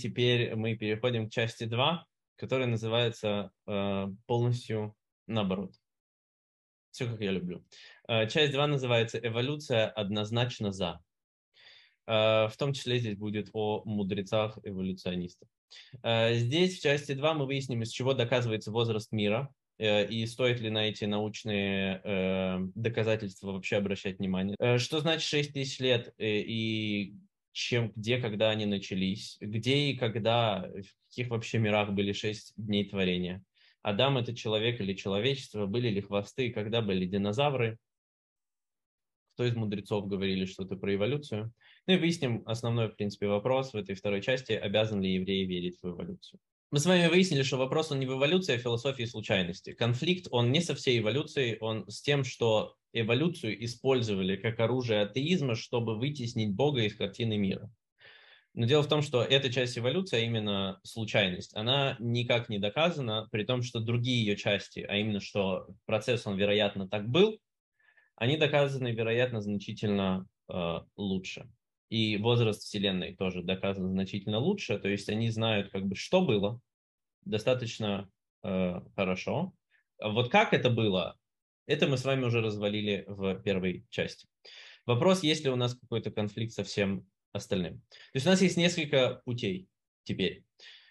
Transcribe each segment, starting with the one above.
Теперь мы переходим к части 2, которая называется э, полностью наоборот. Все, как я люблю. Э, часть 2 называется «Эволюция однозначно за». Э, в том числе здесь будет о мудрецах-эволюционистах. Э, здесь в части 2 мы выясним, из чего доказывается возраст мира, э, и стоит ли на эти научные э, доказательства вообще обращать внимание. Э, что значит 6 тысяч лет и чем, где, когда они начались, где и когда, в каких вообще мирах были шесть дней творения. Адам – это человек или человечество, были ли хвосты, когда были динозавры, кто из мудрецов говорили что-то про эволюцию. Ну и выясним основной, в принципе, вопрос в этой второй части, обязан ли евреи верить в эволюцию. Мы с вами выяснили, что вопрос он не в эволюции, а в философии случайности. Конфликт, он не со всей эволюцией, он с тем, что эволюцию использовали как оружие атеизма, чтобы вытеснить Бога из картины мира. Но дело в том, что эта часть эволюции, а именно случайность, она никак не доказана, при том, что другие ее части, а именно, что процесс, он, вероятно, так был, они доказаны, вероятно, значительно э, лучше и возраст Вселенной тоже доказан значительно лучше, то есть они знают, как бы, что было, достаточно э, хорошо. Вот как это было, это мы с вами уже развалили в первой части. Вопрос, есть ли у нас какой-то конфликт со всем остальным. То есть у нас есть несколько путей теперь.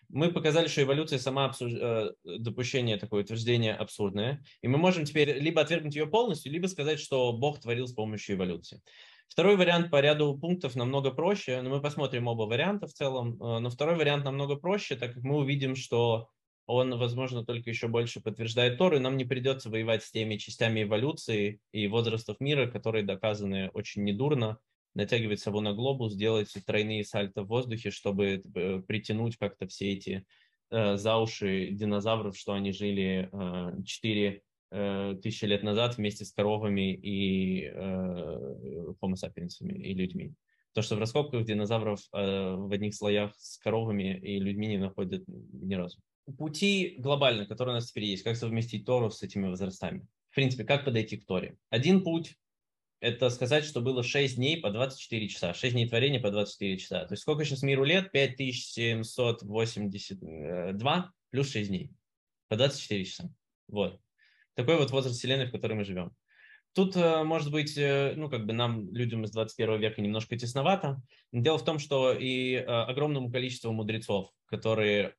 Мы показали, что эволюция сама обсуж... Э, допущение такое утверждение абсурдное, и мы можем теперь либо отвергнуть ее полностью, либо сказать, что Бог творил с помощью эволюции. Второй вариант по ряду пунктов намного проще, но мы посмотрим оба варианта в целом. Э, но второй вариант намного проще, так как мы увидим, что он, возможно, только еще больше подтверждает Тору, и нам не придется воевать с теми частями эволюции и возрастов мира, которые доказаны очень недурно, натягивать сову на глобус, делать тройные сальто в воздухе, чтобы э, притянуть как-то все эти э, за уши динозавров, что они жили э, 4 Э, тысячи лет назад вместе с коровами и э, homo sapiens и людьми. То, что в раскопках динозавров э, в одних слоях с коровами и людьми не находят ни разу. Пути глобально, которые у нас теперь есть, как совместить Тору с этими возрастами. В принципе, как подойти к Торе. Один путь – это сказать, что было 6 дней по 24 часа, 6 дней творения по 24 часа. То есть сколько сейчас миру лет? 5782 плюс 6 дней по 24 часа. Вот. Такой вот возраст Вселенной, в которой мы живем. Тут, э, может быть, э, ну, как бы нам, людям из 21 века, немножко тесновато. Дело в том, что и э, огромному количеству мудрецов, которые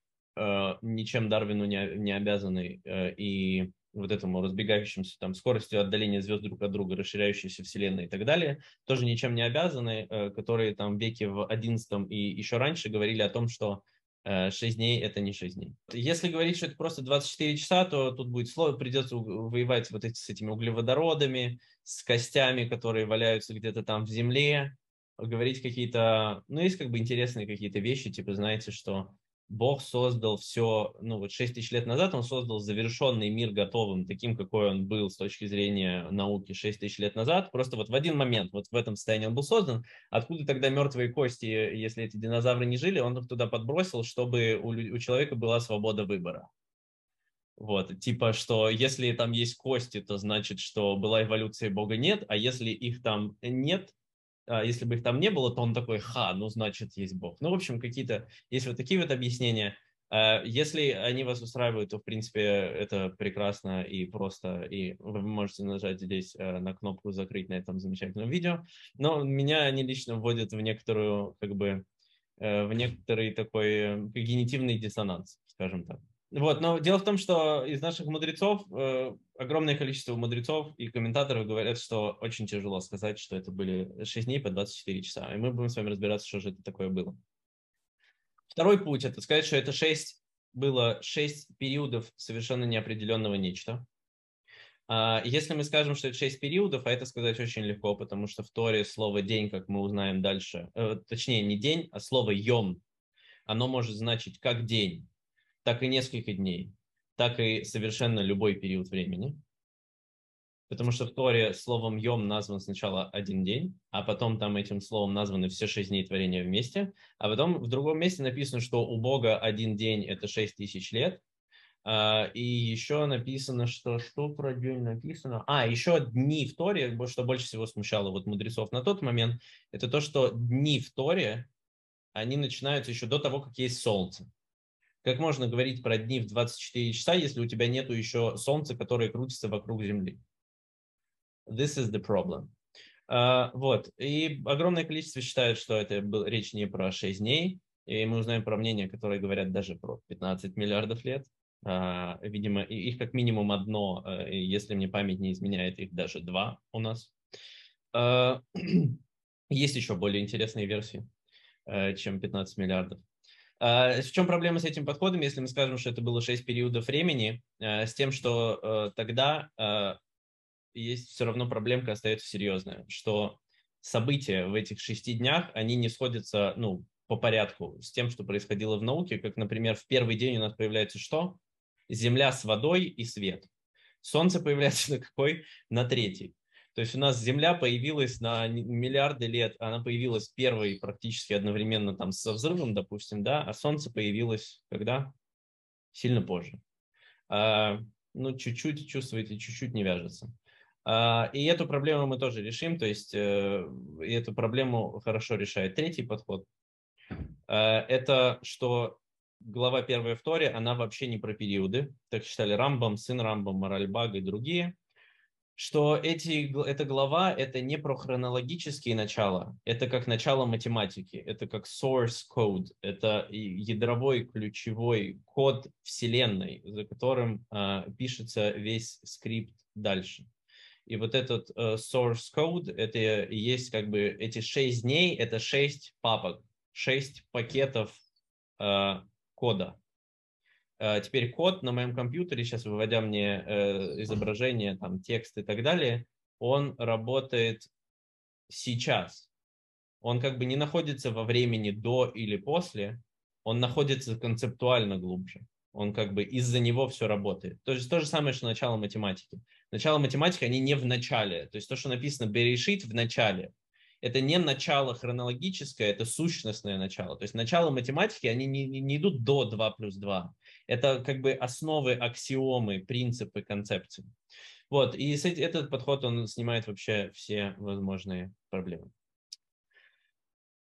ничем Дарвину не, обязаны и вот этому разбегающимся там скоростью отдаления звезд друг от друга, расширяющейся Вселенной и так далее, тоже ничем не обязаны, которые там в веке в 11 и еще раньше говорили о том, что 6 э, дней – это не 6 дней. Если говорить, что это просто 24 часа, то тут будет слово, придется воевать вот эти, с этими углеводородами, с костями, которые валяются где-то там в земле, говорить какие-то, ну, есть как бы интересные какие-то вещи, типа, знаете, что Бог создал все, ну вот 6 тысяч лет назад он создал завершенный мир готовым, таким, какой он был с точки зрения науки 6 тысяч лет назад. Просто вот в один момент, вот в этом состоянии он был создан. Откуда тогда мертвые кости, если эти динозавры не жили, он их туда подбросил, чтобы у, у человека была свобода выбора. Вот, типа, что если там есть кости, то значит, что была эволюция Бога нет, а если их там нет, если бы их там не было, то он такой, ха, ну значит есть Бог. Ну, в общем, какие-то, есть вот такие вот объяснения. А, если они вас устраивают, то, в принципе, это прекрасно и просто, и вы можете нажать здесь э, на кнопку «Закрыть» на этом замечательном видео. Но меня они лично вводят в некоторую, как бы, э, в некоторый такой когнитивный диссонанс, скажем так. Вот, но дело в том, что из наших мудрецов, э, огромное количество мудрецов и комментаторов говорят, что очень тяжело сказать, что это были 6 дней по 24 часа. И мы будем с вами разбираться, что же это такое было. Второй путь – это сказать, что это 6, было 6 периодов совершенно неопределенного нечто. А если мы скажем, что это 6 периодов, а это сказать очень легко, потому что в Торе слово «день», как мы узнаем дальше, э, точнее не день, а слово «йом», оно может значить как день, так и несколько дней, так и совершенно любой период времени. Потому что в Торе словом «йом» назван сначала один день, а потом там этим словом названы все шесть дней творения вместе, а потом в другом месте написано, что у Бога один день – это шесть тысяч лет, а, и еще написано, что что про день написано? А, еще дни в Торе, что больше всего смущало вот мудрецов на тот момент, это то, что дни в Торе они начинаются еще до того, как есть Солнце. Как можно говорить про дни в 24 часа, если у тебя нету еще Солнца, которое крутится вокруг Земли? This is the problem. Uh, вот. И огромное количество считают, что это был, речь не про 6 дней. И мы узнаем про мнения, которые говорят даже про 15 миллиардов лет. Uh, видимо, их как минимум одно, uh, если мне память не изменяет, их даже два у нас. Есть еще более интересные версии, чем 15 миллиардов. В чем проблема с этим подходом, если мы скажем, что это было 6 периодов времени, с тем, что тогда есть все равно проблемка остается серьезная, что события в этих шести днях, они не сходятся, ну, по порядку с тем, что происходило в науке, как, например, в первый день у нас появляется что? Земля с водой и свет. Солнце появляется на какой? На третий. То есть у нас Земля появилась на миллиарды лет, она появилась первой практически одновременно там со взрывом, допустим, да, а Солнце появилось когда? Сильно позже. А, ну, чуть-чуть чувствуете, чуть-чуть не вяжется. А, и эту проблему мы тоже решим, то есть э, эту проблему хорошо решает третий подход. А, это что глава первая в Торе, она вообще не про периоды, так считали Рамбам, сын Рамбам, Моральбаг и другие, что эти, эта глава это не про хронологические начала, это как начало математики, это как source code, это ядровой ключевой код Вселенной, за которым э, пишется весь скрипт дальше. И вот этот uh, source code, это есть как бы эти шесть дней, это шесть папок, шесть пакетов uh, кода. Uh, теперь код на моем компьютере, сейчас выводя мне uh, изображение, там, текст и так далее, он работает сейчас. Он как бы не находится во времени до или после, он находится концептуально глубже он как бы из-за него все работает. То есть то же самое, что начало математики. Начало математики, они не в начале. То есть то, что написано Берешит в начале, это не начало хронологическое, это сущностное начало. То есть начало математики, они не, не идут до 2 плюс 2. Это как бы основы, аксиомы, принципы, концепции. Вот, и этот подход, он снимает вообще все возможные проблемы.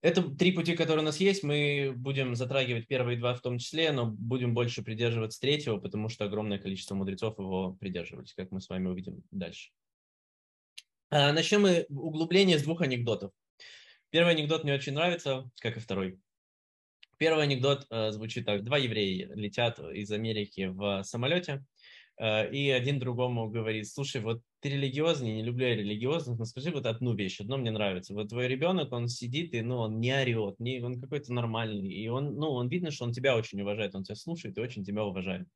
Это три пути, которые у нас есть. Мы будем затрагивать первые два в том числе, но будем больше придерживаться третьего, потому что огромное количество мудрецов его придерживались, как мы с вами увидим дальше. А, начнем мы углубление с двух анекдотов. Первый анекдот мне очень нравится, как и второй. Первый анекдот э, звучит так. Два еврея летят из Америки в самолете, э, и один другому говорит, слушай, вот ты религиозный, не люблю я религиозных, но скажи вот одну вещь, одно мне нравится. Вот твой ребенок, он сидит, и ну, он не орет, не, он какой-то нормальный, и он, ну, он видно, что он тебя очень уважает, он тебя слушает и очень тебя уважает.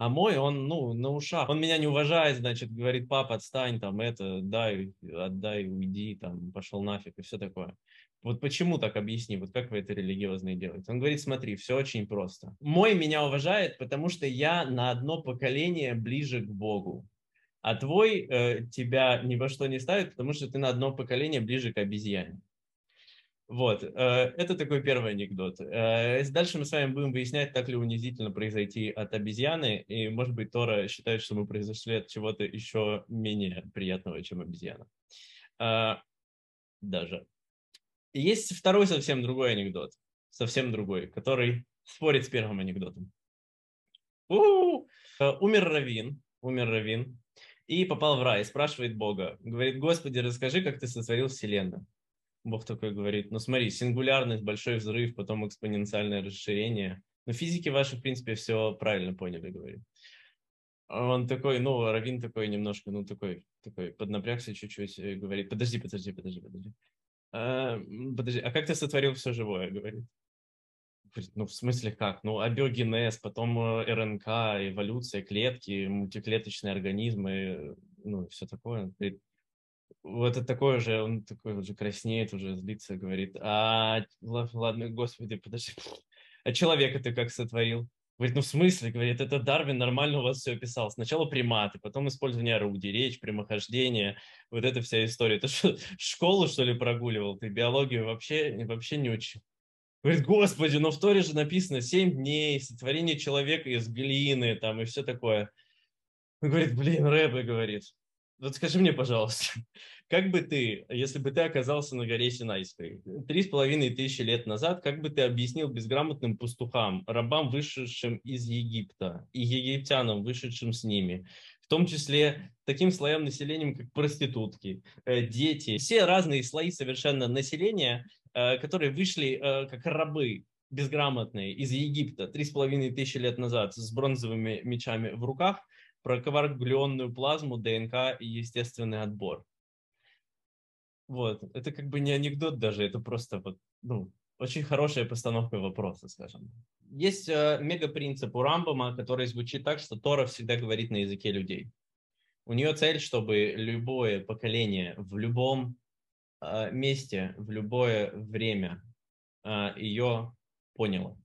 А мой, он, ну, на ушах. Он меня не уважает, значит, говорит, папа, отстань, там, это, дай, отдай, уйди, там, пошел нафиг и все такое. Вот почему так объясни, вот как вы это религиозные делаете? Он говорит, смотри, все очень просто. Мой меня уважает, потому что я на одно поколение ближе к Богу а твой э, тебя ни во что не ставит, потому что ты на одно поколение ближе к обезьяне. Вот, э, это такой первый анекдот. Э, дальше мы с вами будем выяснять, так ли унизительно произойти от обезьяны, и, может быть, Тора считает, что мы произошли от чего-то еще менее приятного, чем обезьяна. Э, даже. Есть второй совсем другой анекдот, совсем другой, который спорит с первым анекдотом. У-у-у! Э, умер Равин, умер Равин, и попал в рай, спрашивает Бога. Говорит, Господи, расскажи, как ты сотворил Вселенную. Бог такой говорит, ну смотри, сингулярность, большой взрыв, потом экспоненциальное расширение. Но физики ваши, в принципе, все правильно поняли, говорит. Он такой, ну, Равин такой немножко, ну, такой, такой, поднапрягся чуть-чуть, и говорит, подожди, подожди, подожди, подожди. А, подожди, а как ты сотворил все живое, говорит. Ну, в смысле как? Ну, абиогенез, потом э, РНК, эволюция, клетки, мультиклеточные организмы, ну, все такое. И вот это такое же, он такой уже краснеет, уже злится, говорит, а, ладно, господи, подожди, а человека ты как сотворил? Говорит, ну в смысле? Говорит, это Дарвин нормально у вас все описал. Сначала приматы, потом использование орудий, речь, прямохождение, вот эта вся история. Ты что, школу, что ли, прогуливал? Ты биологию вообще, вообще не учил? Говорит, господи, но в Торе же написано 7 дней, сотворение человека из глины, там, и все такое. Говорит, блин, Рэбе, говорит, вот скажи мне, пожалуйста, как бы ты, если бы ты оказался на горе Синайской три с половиной тысячи лет назад, как бы ты объяснил безграмотным пастухам, рабам, вышедшим из Египта, и египтянам, вышедшим с ними, в том числе таким слоям населения, как проститутки, э, дети, все разные слои совершенно населения, э, которые вышли э, как рабы безграмотные из Египта три с половиной тысячи лет назад с бронзовыми мечами в руках, про коагуляционную плазму, ДНК и естественный отбор. Вот. Это как бы не анекдот даже, это просто вот, ну, очень хорошая постановка вопроса, скажем. Есть э, мегапринцип у Рамбома, который звучит так, что Тора всегда говорит на языке людей. У нее цель, чтобы любое поколение в любом э, месте, в любое время э, ее поняло.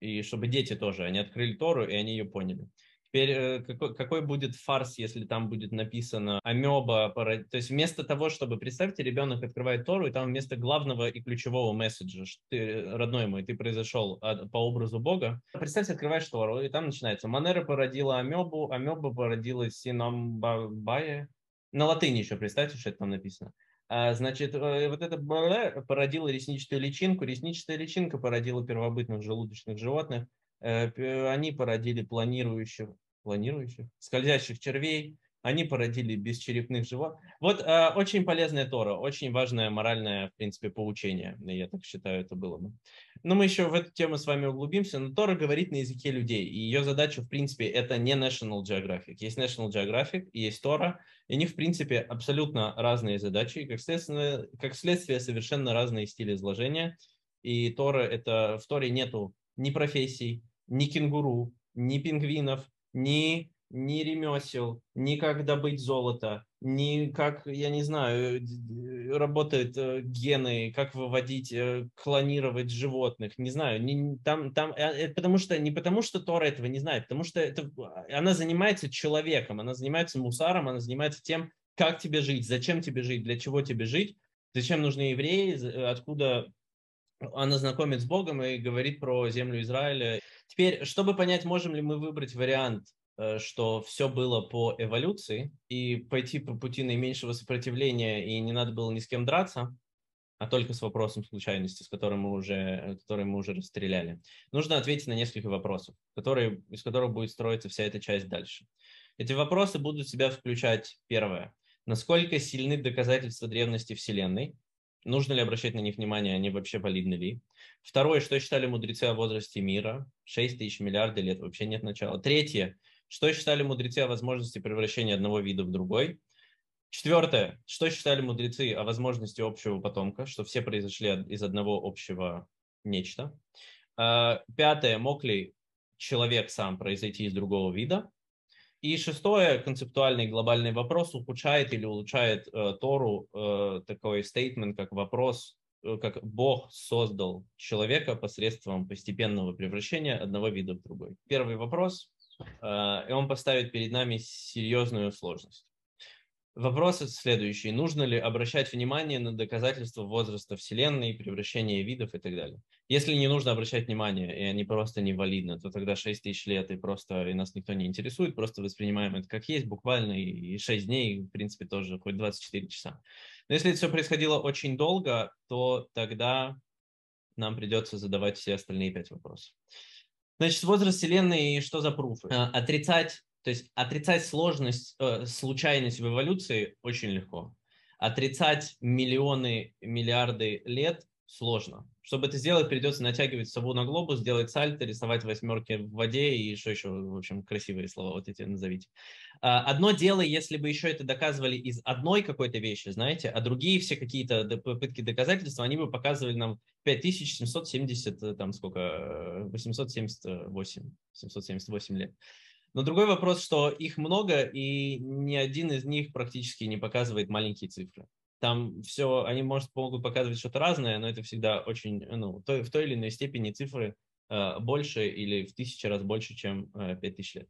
И чтобы дети тоже, они открыли Тору, и они ее поняли. Теперь э, какой, какой будет фарс, если там будет написано амеба? То есть вместо того, чтобы, представьте, ребенок открывает Тору, и там вместо главного и ключевого месседжа, что ты, родной мой, ты произошел от, по образу Бога, представьте, открываешь Тору, и там начинается Манера породила амебу, амеба породила синамбае. На латыни еще представьте, что это там написано. А, значит, э, вот это породило ресничную личинку, ресничная личинка породила первобытных желудочных животных, э, они породили планирующих планирующих, скользящих червей, они породили бесчерепных животных. Вот э, очень полезная Тора, очень важное моральное, в принципе, поучение, я так считаю, это было бы. Но мы еще в эту тему с вами углубимся, но Тора говорит на языке людей, и ее задача, в принципе, это не National Geographic. Есть National Geographic есть Тора, и у них, в принципе, абсолютно разные задачи, и как следствие, как следствие совершенно разные стили изложения. И Тора, это, в Торе нету ни профессий, ни кенгуру, ни пингвинов, ни, ни ремесел, ни как добыть золото, ни как, я не знаю, работают э, гены, как выводить, э, клонировать животных, не знаю, не, там, там, э, потому что, не потому что Тора этого не знает, потому что это, она занимается человеком, она занимается мусаром, она занимается тем, как тебе жить, зачем тебе жить, для чего тебе жить, зачем нужны евреи, откуда она знакомит с Богом и говорит про землю Израиля. Теперь, чтобы понять, можем ли мы выбрать вариант, э, что все было по эволюции, и пойти по пути наименьшего сопротивления, и не надо было ни с кем драться, а только с вопросом случайности, с которым мы уже, который мы уже расстреляли. Нужно ответить на несколько вопросов, которые, из которых будет строиться вся эта часть дальше. Эти вопросы будут в себя включать первое. Насколько сильны доказательства древности Вселенной? Нужно ли обращать на них внимание, они вообще валидны ли? Второе, что считали мудрецы о возрасте мира? 6 тысяч миллиардов лет, вообще нет начала. Третье, что считали мудрецы о возможности превращения одного вида в другой? Четвертое, что считали мудрецы о возможности общего потомка, что все произошли из одного общего нечто? А, пятое, мог ли человек сам произойти из другого вида? И шестое, концептуальный глобальный вопрос, ухудшает или улучшает э, Тору э, такой стейтмент, как вопрос, э, как Бог создал человека посредством постепенного превращения одного вида в другой. Первый вопрос, э, и он поставит перед нами серьезную сложность. Вопрос следующий. Нужно ли обращать внимание на доказательства возраста Вселенной, превращения видов и так далее? Если не нужно обращать внимание, и они просто невалидны, то тогда 6 тысяч лет и просто и нас никто не интересует, просто воспринимаем это как есть, буквально, и 6 дней, в принципе, тоже хоть 24 часа. Но если это все происходило очень долго, то тогда нам придется задавать все остальные пять вопросов. Значит, возраст Вселенной и что за пруфы? Э, отрицать то есть отрицать сложность, э, случайность в эволюции очень легко. Отрицать миллионы, миллиарды лет сложно. Чтобы это сделать, придется натягивать сову на глобус, делать сальто, рисовать восьмерки в воде и что еще, в общем, красивые слова вот эти назовите. А, одно дело, если бы еще это доказывали из одной какой-то вещи, знаете, а другие все какие-то попытки доказательства, они бы показывали нам 5770, э, там сколько, 878, э, 778 лет. Но другой вопрос, что их много, и ни один из них практически не показывает маленькие цифры. Там все, они, может, могут показывать что-то разное, но это всегда очень, ну, в той, в той или иной степени цифры э, больше или в тысячи раз больше, чем э, 5000 лет.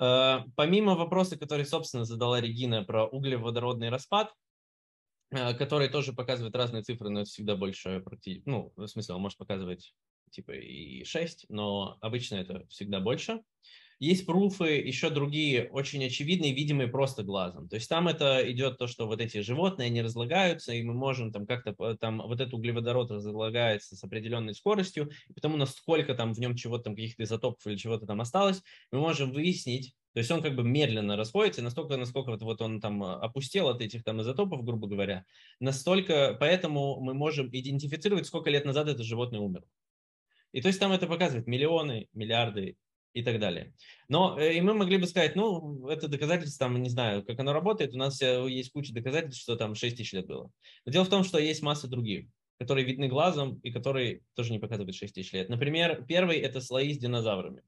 Э, помимо вопроса, который, собственно, задала Регина про углеводородный распад, э, который тоже показывает разные цифры, но это всегда больше, ну, в смысле, он может показывать типа и 6, но обычно это всегда больше. Есть пруфы еще другие, очень очевидные, видимые просто глазом. То есть там это идет то, что вот эти животные, они разлагаются, и мы можем там как-то, там вот этот углеводород разлагается с определенной скоростью, и потому насколько там в нем чего-то там, каких-то изотопов или чего-то там осталось, мы можем выяснить, то есть он как бы медленно расходится, настолько, насколько вот, вот он там опустел от этих там изотопов, грубо говоря, настолько, поэтому мы можем идентифицировать, сколько лет назад это животное умерло. И то есть там это показывает миллионы, миллиарды и так далее. Но э, и мы могли бы сказать, ну, это доказательство, там, не знаю, как оно работает, у нас э, есть куча доказательств, что там 6 тысяч лет было. Но дело в том, что есть масса других, которые видны глазом и которые тоже не показывают 6 тысяч лет. Например, первый – это слои с динозаврами.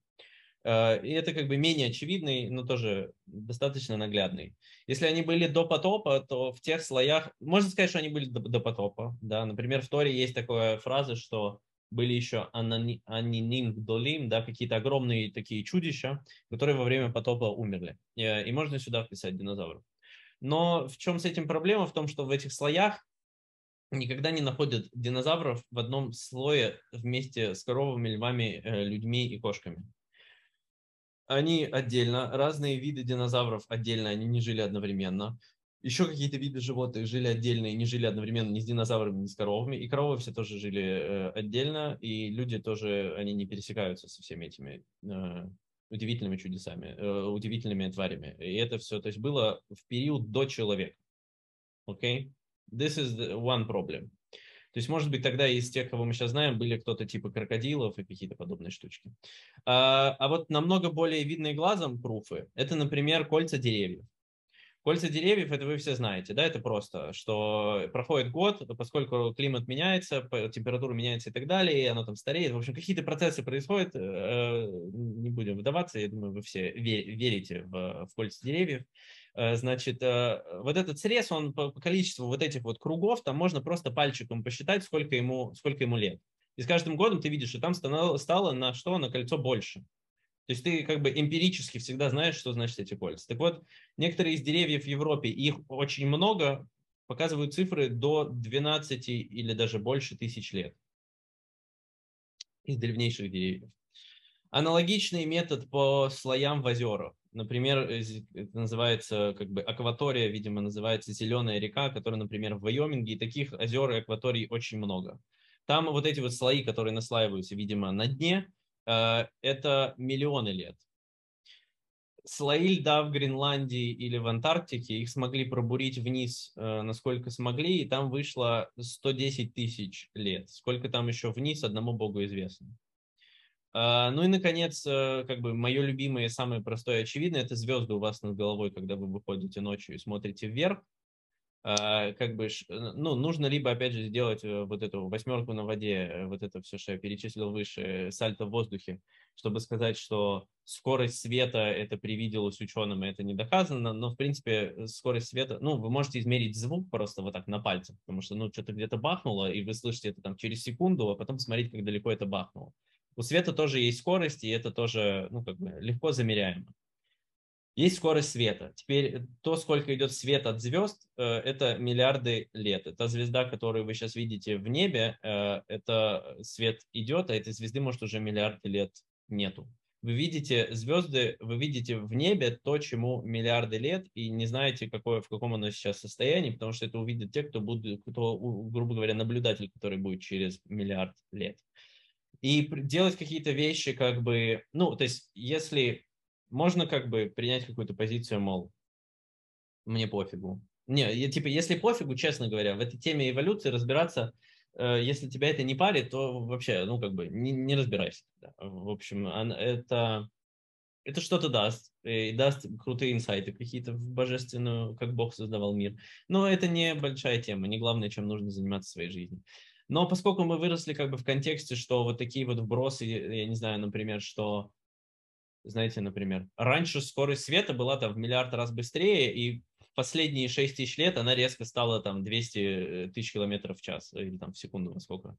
Э, и это как бы менее очевидный, но тоже достаточно наглядный. Если они были до потопа, то в тех слоях, можно сказать, что они были до, до потопа. Да? Например, в Торе есть такая фраза, что были еще аниним долим, да, какие-то огромные такие чудища, которые во время потопа умерли. Э, и можно сюда вписать динозавров. Но в чем с этим проблема? В том, что в этих слоях никогда не находят динозавров в одном слое вместе с коровами, львами, э, людьми и кошками. Они отдельно, разные виды динозавров отдельно, они не жили одновременно еще какие-то виды животных жили отдельно и не жили одновременно ни с динозаврами, ни с коровами. И коровы все тоже жили э, отдельно, и люди тоже, они не пересекаются со всеми этими э, удивительными чудесами, э, удивительными тварями. И это все, то есть было в период до человека. Окей? Okay? This is the one problem. То есть, может быть, тогда из тех, кого мы сейчас знаем, были кто-то типа крокодилов и какие-то подобные штучки. А, а вот намного более видные глазом пруфы, это, например, кольца деревьев. Кольца деревьев, это вы все знаете, да, это просто, что проходит год, поскольку климат меняется, температура меняется и так далее, и оно там стареет. В общем, какие-то процессы происходят, э, не будем выдаваться, я думаю, вы все верите в, в кольца деревьев. Э, значит, э, вот этот срез, он по количеству вот этих вот кругов, там можно просто пальчиком посчитать, сколько ему, сколько ему лет. И с каждым годом ты видишь, что там стало на что? На кольцо больше. То есть ты как бы эмпирически всегда знаешь, что значит эти кольца. Так вот, некоторые из деревьев в Европе, их очень много, показывают цифры до 12 или даже больше тысяч лет из древнейших деревьев. Аналогичный метод по слоям в озерах. Например, это называется как бы акватория, видимо, называется зеленая река, которая, например, в Вайоминге, и таких озер и акваторий очень много. Там вот эти вот слои, которые наслаиваются, видимо, на дне, это миллионы лет. Слои льда в Гренландии или в Антарктике, их смогли пробурить вниз, э, насколько смогли, и там вышло 110 тысяч лет. Сколько там еще вниз, одному богу известно. Э, ну и, наконец, как бы мое любимое, самое простое и очевидное, это звезды у вас над головой, когда вы выходите ночью и смотрите вверх. А, как бы, ну, нужно либо, опять же, сделать э, вот эту восьмерку на воде, э, вот это все, что я перечислил выше, сальто в воздухе, чтобы сказать, что скорость света это привиделось ученым, и это не доказано, но, в принципе, э, скорость света, ну, вы можете измерить звук просто вот так на пальцах, потому что, ну, что-то где-то бахнуло, и вы слышите это там через секунду, а потом смотреть, как далеко это бахнуло. У света тоже есть скорость, и это тоже, ну, как бы легко замеряемо. Есть скорость света. Теперь то, сколько идет свет от звезд, э, это миллиарды лет. Это звезда, которую вы сейчас видите в небе, э, это свет идет, а этой звезды, может, уже миллиарды лет нету. Вы видите звезды, вы видите в небе то, чему миллиарды лет, и не знаете, какое, в каком оно сейчас состоянии, потому что это увидят те, кто будет, кто, грубо говоря, наблюдатель, который будет через миллиард лет. И делать какие-то вещи, как бы, ну, то есть, если можно как бы принять какую-то позицию, мол, мне пофигу. Не, я, типа, если пофигу, честно говоря, в этой теме эволюции разбираться, э, если тебя это не парит, то вообще, ну, как бы, не, не разбирайся. Да. В общем, это, это что-то даст, и даст крутые инсайты какие-то в божественную, как Бог создавал мир. Но это не большая тема, не главное, чем нужно заниматься в своей жизни. Но поскольку мы выросли как бы в контексте, что вот такие вот вбросы, я не знаю, например, что знаете, например, раньше скорость света была там в миллиард раз быстрее, и последние 6 тысяч лет она резко стала там 200 э, тысяч километров в час, или там в секунду, насколько.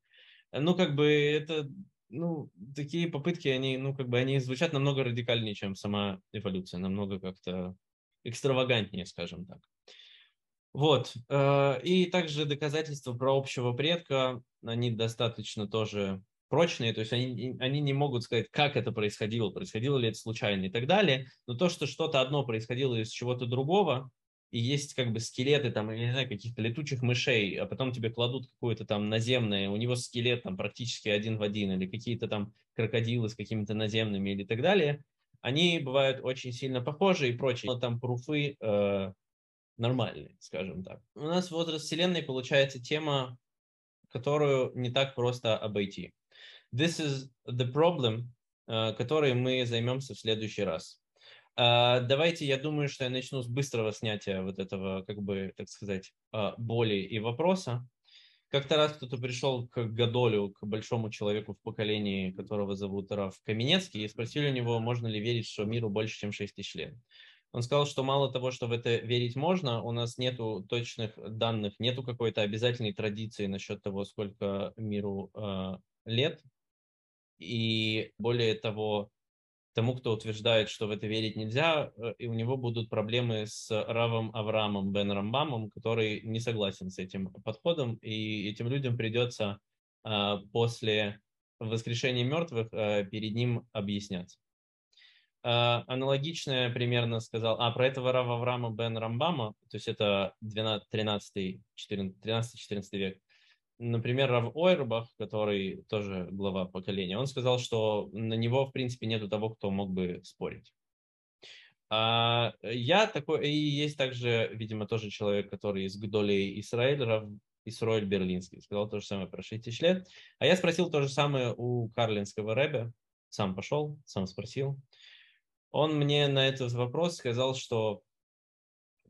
Ну, как бы это, ну, такие попытки, они, ну, как бы они звучат намного радикальнее, чем сама эволюция, намного как-то экстравагантнее, скажем так. Вот. Э, и также доказательства про общего предка, они достаточно тоже прочные, то есть они, они не могут сказать, как это происходило, происходило ли это случайно и так далее, но то, что что-то одно происходило из чего-то другого, и есть как бы скелеты там, я не знаю, каких-то летучих мышей, а потом тебе кладут какое-то там наземное, у него скелет там практически один в один, или какие-то там крокодилы с какими-то наземными или так далее, они бывают очень сильно похожи и прочее. Но там пруфы э, нормальные, скажем так. У нас возраст Вселенной получается тема, которую не так просто обойти. This is the problem, uh, которой мы займемся в следующий раз. Uh, давайте, я думаю, что я начну с быстрого снятия вот этого, как бы, так сказать, uh, боли и вопроса. Как-то раз кто-то пришел к Гадолю, к большому человеку в поколении, которого зовут Раф Каменецкий, и спросили у него, можно ли верить, что миру больше, чем 6 тысяч лет. Он сказал, что мало того, что в это верить можно, у нас нету точных данных, нету какой-то обязательной традиции насчет того, сколько миру э, лет, и более того, тому, кто утверждает, что в это верить нельзя, э, и у него будут проблемы с Равом Авраамом Бен Рамбамом, который не согласен с этим подходом, и этим людям придется а, после воскрешения мертвых а, перед ним объясняться. А, аналогичное примерно сказал, а про этого Рава Авраама Бен Рамбама, то есть это 13-14 век, например, Рав Ойрбах, который тоже глава поколения, он сказал, что на него, в принципе, нету того, кто мог бы спорить. А я такой, и есть также, видимо, тоже человек, который из Гдоли Израиль, Рав Исроэль Берлинский, сказал то же самое про 6 тысяч лет. А я спросил то же самое у Карлинского Рэбе, сам пошел, сам спросил. Он мне на этот вопрос сказал, что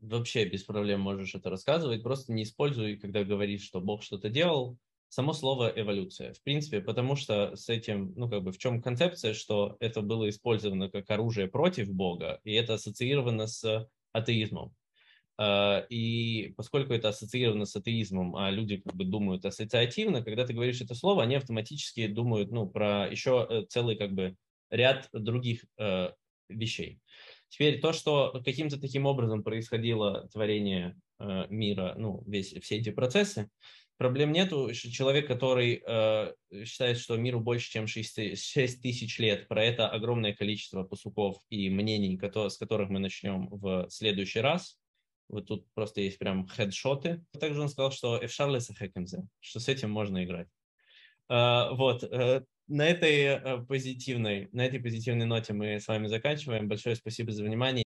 вообще без проблем можешь это рассказывать, просто не используй, когда говоришь, что Бог что-то делал, само слово эволюция. В принципе, потому что с этим, ну как бы в чем концепция, что это было использовано как оружие против Бога, и это ассоциировано с атеизмом. А, и поскольку это ассоциировано с атеизмом, а люди как бы думают ассоциативно, когда ты говоришь это слово, они автоматически думают ну, про еще э, целый как бы ряд других э, вещей. Теперь то, что каким-то таким образом происходило творение э, мира, ну, весь, все эти процессы, проблем нету. Человек, который э, считает, что миру больше, чем 6, 6 тысяч лет, про это огромное количество посуков и мнений, которые, с которых мы начнем в следующий раз. Вот тут просто есть прям хедшоты. Также он сказал, что Эфшарлеса Хекензе, что с этим можно играть. Э, вот. Э, на этой э, позитивной, на этой позитивной ноте мы с вами заканчиваем. Большое спасибо за внимание.